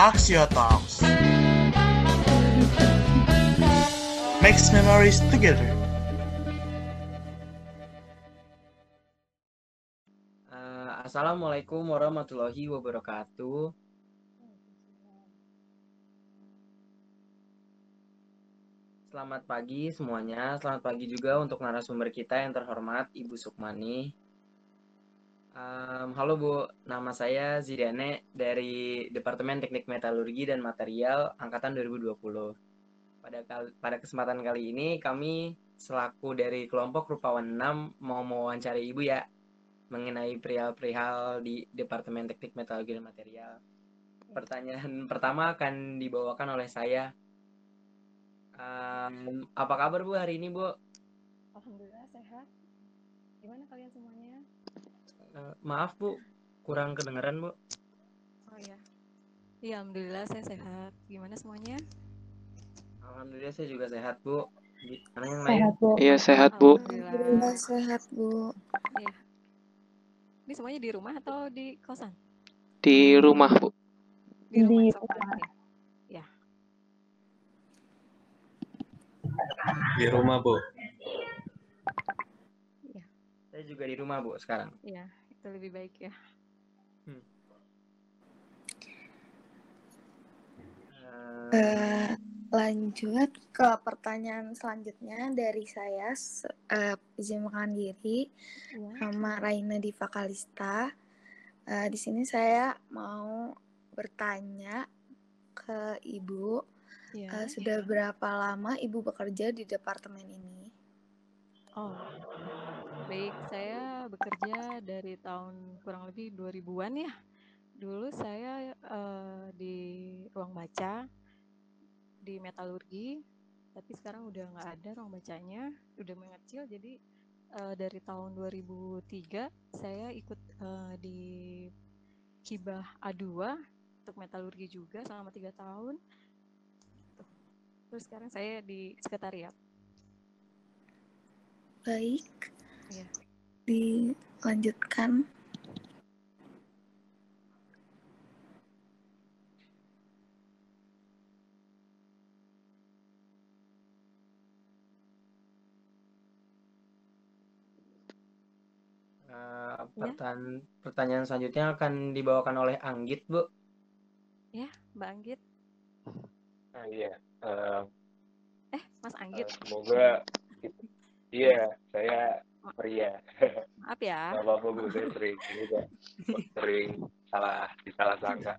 Axio Talks. Makes memories together. Uh, Assalamualaikum warahmatullahi wabarakatuh. Selamat pagi semuanya. Selamat pagi juga untuk narasumber kita yang terhormat Ibu Sukmani. Um, halo Bu, nama saya Zidane dari Departemen Teknik Metalurgi dan Material Angkatan 2020. Pada pada kesempatan kali ini kami selaku dari kelompok Rupawan 6 mau mewawancari Ibu ya mengenai perihal-perihal di Departemen Teknik Metalurgi dan Material. Pertanyaan pertama akan dibawakan oleh saya. Um, apa kabar Bu hari ini Bu? Alhamdulillah sehat. Gimana kalian semuanya? Uh, maaf Bu, kurang kedengaran Bu. Oh iya. Iya, alhamdulillah saya sehat. Gimana semuanya? Alhamdulillah saya juga sehat Bu. Gimana yang lain? Sehat, Bu. Iya sehat Bu. Alhamdulillah sehat Bu. Iya. Ini semuanya di rumah atau di kosan? Di rumah Bu. Di rumah. Di rumah. Ya. Di rumah Bu. Iya. Saya juga di rumah Bu sekarang. Iya, itu lebih baik ya. Hmm. Uh, lanjut ke pertanyaan selanjutnya dari saya uh, izin makan diri ya. sama Raina di Fakalista. Uh, di sini saya mau bertanya ke Ibu ya. uh, sudah berapa lama Ibu bekerja di departemen ini? Oh, baik. Saya bekerja dari tahun kurang lebih 2000-an ya. Dulu saya uh, di ruang baca di metalurgi tapi sekarang udah nggak ada ruang bacanya udah mengecil jadi uh, dari tahun 2003 saya ikut uh, di Kibah A2 untuk metalurgi juga selama tiga tahun terus sekarang saya di sekretariat baik ya. dilanjutkan Uh, pertanyaan, ya? pertanyaan selanjutnya akan dibawakan oleh Anggit, Bu. Ya, Mbak Anggit. Nah, iya. Uh, eh, Mas Anggit. Uh, semoga Iya, saya pria. Maaf ya. Gak apa-apa, Bu. Saya sering juga sering salah disalah sangka.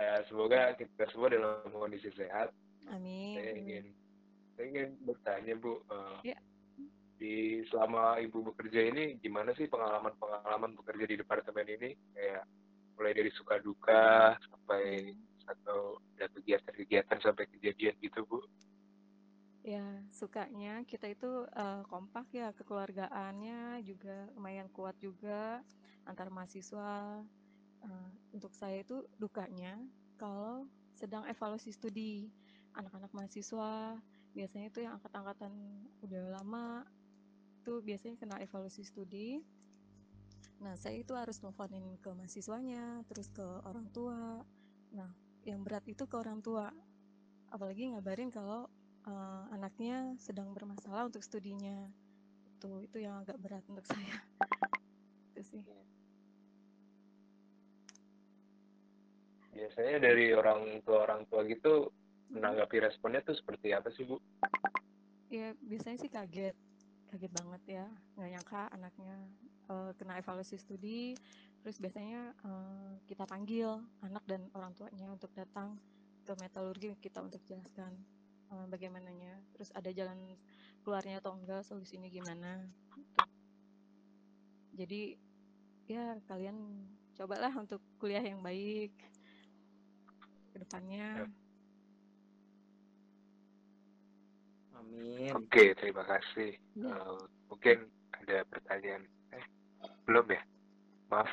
uh, semoga kita semua dalam kondisi sehat. Amin. Saya ingin saya ingin bertanya, Bu. Uh, ya di selama ibu bekerja ini gimana sih pengalaman-pengalaman bekerja di departemen ini kayak mulai dari suka duka sampai atau ada kegiatan-kegiatan sampai kejadian gitu bu ya sukanya kita itu uh, kompak ya kekeluargaannya juga lumayan kuat juga antar mahasiswa uh, untuk saya itu dukanya kalau sedang evaluasi studi anak-anak mahasiswa biasanya itu yang angkat-angkatan udah lama itu biasanya kena evaluasi studi. Nah, saya itu harus nelfonin ke mahasiswanya, terus ke orang tua. Nah, yang berat itu ke orang tua. Apalagi ngabarin kalau uh, anaknya sedang bermasalah untuk studinya. Itu itu yang agak berat untuk saya. itu sih. Biasanya dari orang tua orang tua gitu menanggapi responnya tuh seperti apa sih, Bu? Ya, biasanya sih kaget kaget banget ya nggak nyangka anaknya uh, kena evaluasi studi terus biasanya uh, kita panggil anak dan orang tuanya untuk datang ke metalurgi kita untuk jelaskan uh, bagaimananya terus ada jalan keluarnya atau enggak solusinya gimana jadi ya kalian cobalah untuk kuliah yang baik ke depannya Amin. Oke, terima kasih. Ya. Uh, mungkin ada pertanyaan. Eh, belum ya? Maaf.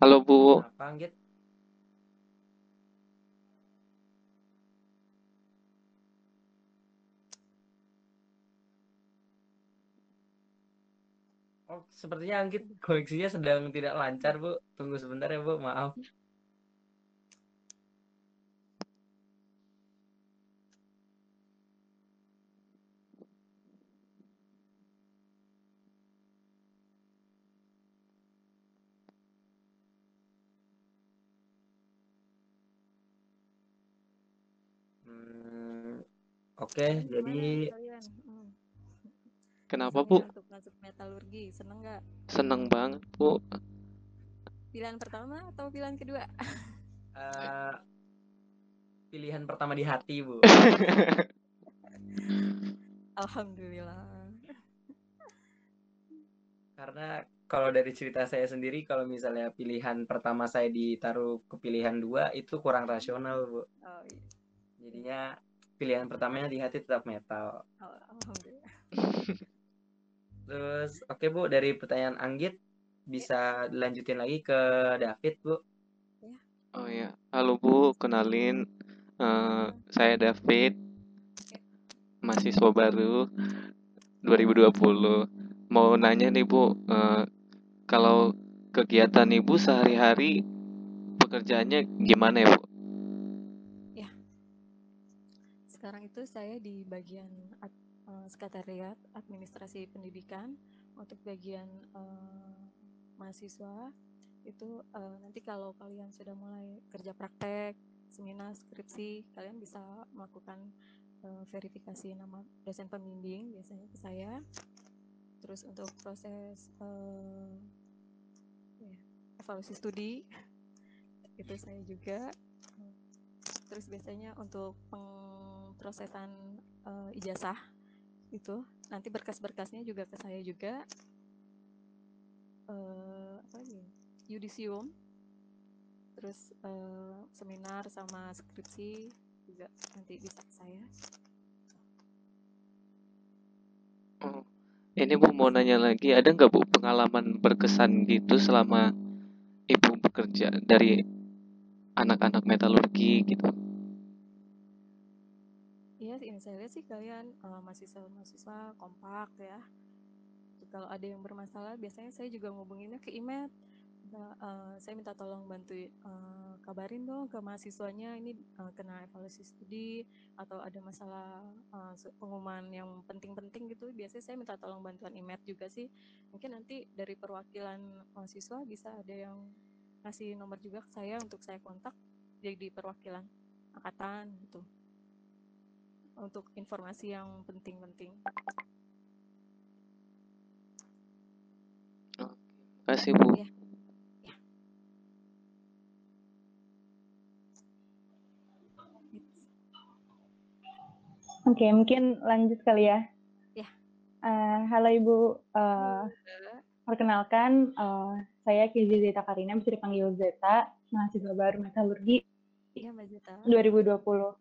Halo Bu. Oh, sepertinya Anggit koleksinya sedang tidak lancar, Bu. Tunggu sebentar ya, Bu. Maaf. Oke, jadi gimana kalian? Hmm. Kenapa, Bu? untuk masuk metalurgi, seneng nggak? Seneng banget, Bu. Pilihan pertama atau pilihan kedua? eh, pilihan pertama di hati, Bu. Alhamdulillah. Karena kalau dari cerita saya sendiri, kalau misalnya pilihan pertama saya ditaruh ke pilihan dua, itu kurang rasional, Bu. Oh, iya. Jadinya pilihan pertamanya di hati tetap metal. Al- Alhamdulillah. Terus, oke Bu, dari pertanyaan Anggit, bisa dilanjutin lagi ke David, Bu. Oh ya, halo Bu, kenalin eh, saya David, mahasiswa baru 2020. Mau nanya nih Bu, eh, kalau kegiatan Ibu sehari-hari pekerjaannya gimana ya Bu? Sekarang itu saya di bagian ad- eh, sekretariat administrasi pendidikan untuk bagian eh, mahasiswa itu eh, nanti kalau kalian sudah mulai kerja praktek, seminar, skripsi, kalian bisa melakukan eh, verifikasi nama dosen pembimbing biasanya ke saya. Terus untuk proses eh, ya, evaluasi studi itu saya juga terus biasanya untuk pemrosesan eh, ijazah itu nanti berkas-berkasnya juga ke saya juga. Eh apa lagi? Yudisium. Terus eh, seminar sama skripsi juga nanti bisa ke saya. Oh, ini Bu mau nanya lagi, ada nggak Bu pengalaman berkesan gitu selama Ibu bekerja dari anak-anak metalurgi gitu? Iya, yang saya lihat sih kalian eh, mahasiswa-mahasiswa kompak ya. Kalau ada yang bermasalah, biasanya saya juga ngubunginnya ke IMED. Nah, eh, saya minta tolong bantu eh, kabarin dong ke mahasiswanya ini eh, kena evaluasi studi atau ada masalah su- pengumuman yang penting-penting gitu. Biasanya saya minta tolong bantuan IMED juga sih. Mungkin nanti dari perwakilan mahasiswa bisa ada yang ngasih nomor juga ke saya untuk saya kontak jadi perwakilan angkatan gitu untuk informasi yang penting-penting. Kasih Bu. Ya. Oke, mungkin lanjut kali ya. Ya. Eh, halo Ibu, Eh, perkenalkan eh, saya Kizi Zeta Karina, bisa dipanggil Zeta, mahasiswa baru metalurgi Iya Mbak Zeta. 2020.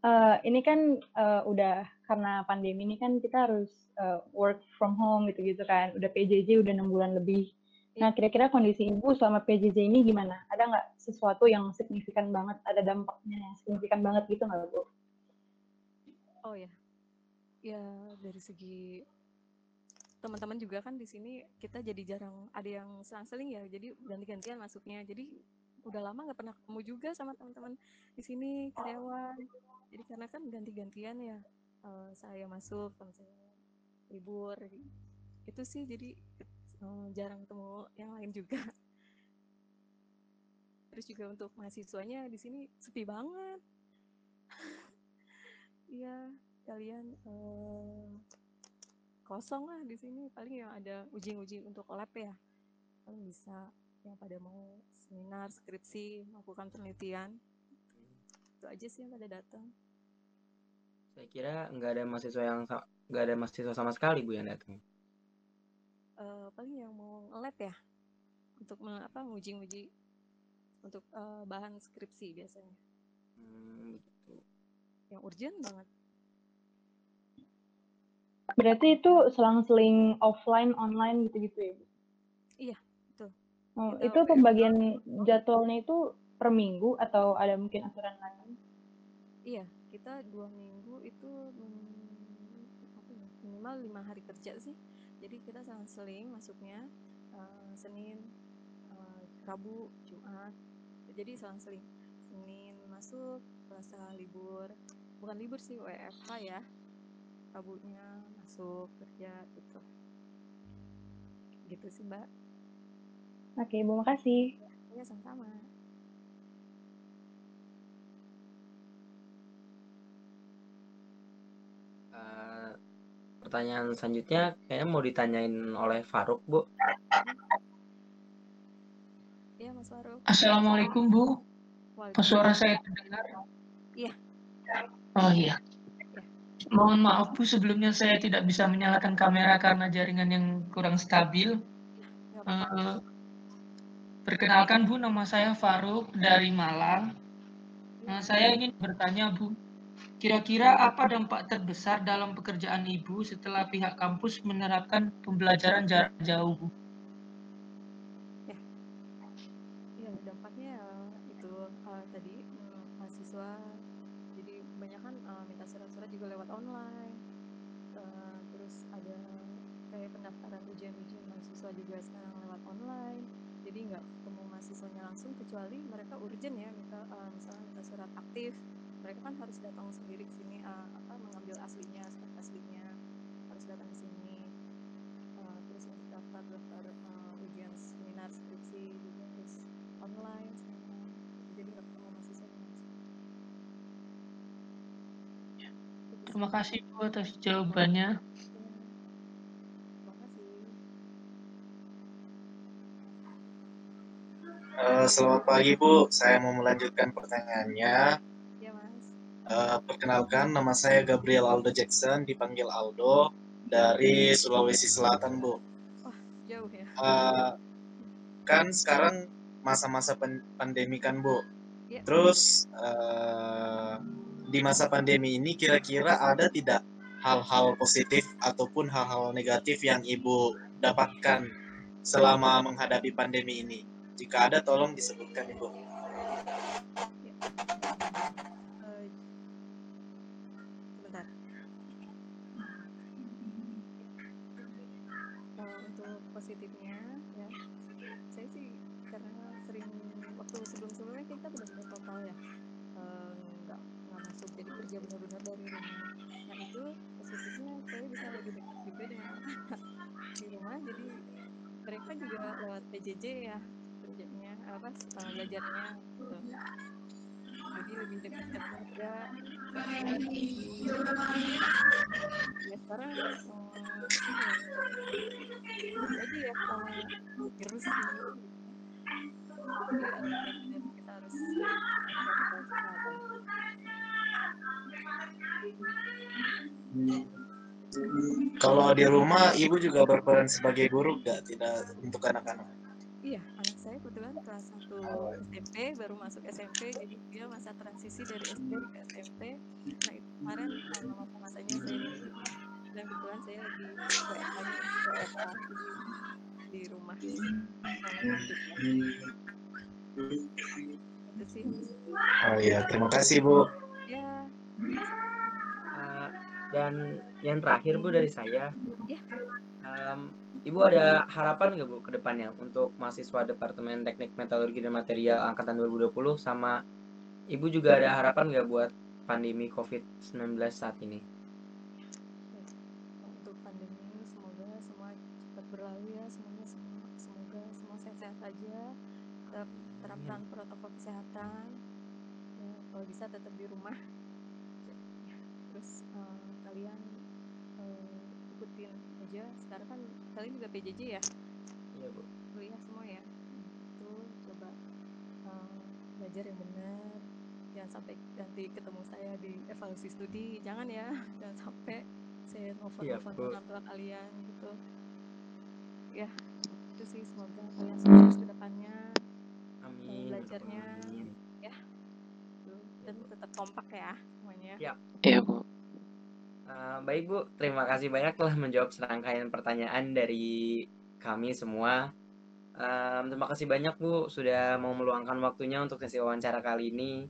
Eh, ini kan eh, udah karena pandemi ini kan kita harus eh, work from home gitu-gitu kan, udah PJJ udah enam bulan lebih. Nah, kira-kira kondisi Ibu selama PJJ ini gimana? Ada nggak sesuatu yang signifikan banget, ada dampaknya yang signifikan banget gitu nggak Bu? Oh ya, ya dari segi teman-teman juga kan di sini kita jadi jarang ada yang selang-seling ya, jadi ganti-gantian masuknya. Jadi udah lama nggak pernah ketemu juga sama teman-teman di sini karyawan. Jadi karena kan ganti-gantian ya, eh, saya masuk, teman saya libur, itu sih jadi eh, jarang ketemu yang lain juga. Terus juga untuk mahasiswanya di sini sepi banget. Iya, kalian eh, kosong lah di sini. Paling yang ada uji-uji untuk lab ya. Kalian bisa yang pada mau seminar, skripsi, melakukan penelitian. Itu aja sih yang pada datang. Saya kira nggak ada mahasiswa yang nggak ada mahasiswa sama sekali Bu yang datang. Eh, paling yang mau nge-lab ya untuk apa nguji-nguji untuk eh, bahan skripsi biasanya. Hmm, begitu. Yang urgent banget. Berarti itu selang-seling offline, online gitu-gitu ya, Bu? Iya, betul. Oh, itu pembagian jadwalnya itu per minggu atau ada mungkin aturan lain? Iya, kita dua minggu itu ya, minimal lima hari kerja sih. jadi kita selang-seling masuknya uh, Senin uh, Rabu Jumat jadi selang-seling Senin masuk Selasa libur bukan libur sih WFH ya Rabunya masuk kerja gitu gitu sih mbak Oke, Ibu makasih. ya sama-sama Eh, pertanyaan selanjutnya kayaknya mau ditanyain oleh Faruk, Bu. Iya Mas Faruk Assalamualaikum Bu, Waalaikumsalam. suara saya terdengar? Iya. Oh iya. Mohon maaf Bu, sebelumnya saya tidak bisa menyalakan kamera karena jaringan yang kurang stabil. Eh, perkenalkan Bu, nama saya Faruk dari Malang. Nah, saya ingin bertanya Bu, kira-kira apa dampak terbesar dalam pekerjaan Ibu setelah pihak kampus menerapkan pembelajaran jarak jauh Bu? Ya dampaknya eh, itu eh, tadi mm, mahasiswa jadi banyak kan eh, minta surat-surat juga lewat online. Eh, terus ada kayak pendaftaran ujian-ujian mahasiswa juga sekarang lewat online. Jadi nggak ketemu mahasiswanya langsung kecuali mereka urgent ya minta eh, misalnya minta surat aktif. Mereka kan harus datang sendiri ke sini eh, apa mengambil aslinya surat aslinya harus datang ke sini. Eh, terus untuk daftar daftar eh, ujian seminar skripsi juga harus online sekarang jadi nggak ketemu mahasiswa langsung Itu sih. Terima kasih Bu atas jawabannya. Ya. Eh, selamat pagi Bu, saya mau melanjutkan pertanyaannya. ya mas Eh, perkenalkan, nama saya Gabriel Aldo Jackson, dipanggil Aldo dari Sulawesi Selatan Bu. jauh ya Eh, kan sekarang masa-masa pandemi kan Bu. Iya. Terus eh, di masa pandemi ini kira-kira ada tidak hal-hal positif ataupun hal-hal negatif yang Ibu dapatkan selama menghadapi pandemi ini? Jika ada tolong disebutkan Ibu. Kerja benar-benar dari rumah. Nah itu positifnya saya bisa lebih dekat juga dengan anak di rumah jadi mereka juga lewat PJJ ya kerjanya apa eh, belajarnya gitu. Jadi lebih dekat ke keluarga ya sekarang eh, ini aja ya sama virus ini jadi kita harus Kalau di rumah, Ibu juga berperan sebagai guru nggak? Tidak untuk anak-anak. Iya, anak saya kebetulan kelas 1 SMP, baru masuk SMP, jadi dia masa transisi dari SD ke SMP. Nah, itu kemarin eh, masa-masanya saya di dan kebetulan saya lagi WFH di, rumah. Oh iya, terima kasih Bu. Dan yang terakhir Bu dari saya, Ya. em, Ibu ada harapan nggak Bu ke depannya untuk mahasiswa Departemen Teknik Metalurgi dan Material angkatan 2020 sama Ibu juga ada harapan nggak buat pandemi COVID-19 saat ini? untuk pandemi semoga semua cepat berlalu ya. Semuanya semua semoga semua sehat-sehat aja. Tetap terapkan protokol kesehatan. Ya, kalau bisa tetap di rumah. Ya, terus eh, kalian eh, ikutin aja. Sekarang kan kalian juga PJJ ya? Iya Bu. kuliah semua ya? Itu coba eh, belajar yang benar. Jangan sampai nanti ketemu saya di evaluasi studi. Jangan ya. Jangan sampai saya nelfon Iya, nelfon Bu. orang tua kalian gitu. Ya itu sih. Semoga kalian sukses ke depannya. Amin. belajarnya. Amin. tuh, dan tetap kompak ya semuanya. Iya Bu. Eh, baik Bu, terima kasih banyak telah menjawab serangkaian pertanyaan dari kami semua. Em, terima kasih banyak Bu sudah mau meluangkan waktunya untuk sesi wawancara kali ini.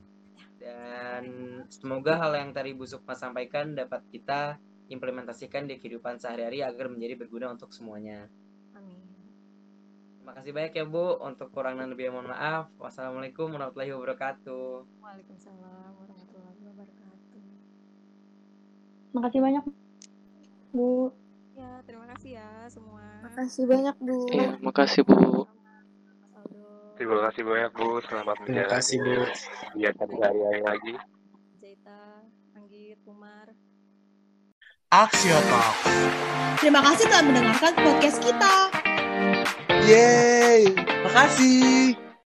Dan semoga hal yang tadi Bu Sukma sampaikan dapat kita implementasikan di kehidupan sehari-hari agar menjadi berguna untuk semuanya. Amin. Terima kasih banyak ya Bu. Untuk kurang dan lebih mohon maaf. Wassalamualaikum warahmatullahi wabarakatuh. Waalaikumsalam warahmatullahi wabarakatuh. Makasih banyak, Bu. Ya, terima kasih ya semua. Makasih banyak, Bu. Iya, makasih Bu. Terima kasih banyak Bu, selamat Terima menjalani kasih, Bu. kegiatan sehari-hari lagi. Zaita, Anggit, Umar. Aksio Talk. Terima kasih telah mendengarkan podcast kita. Yeay, makasih.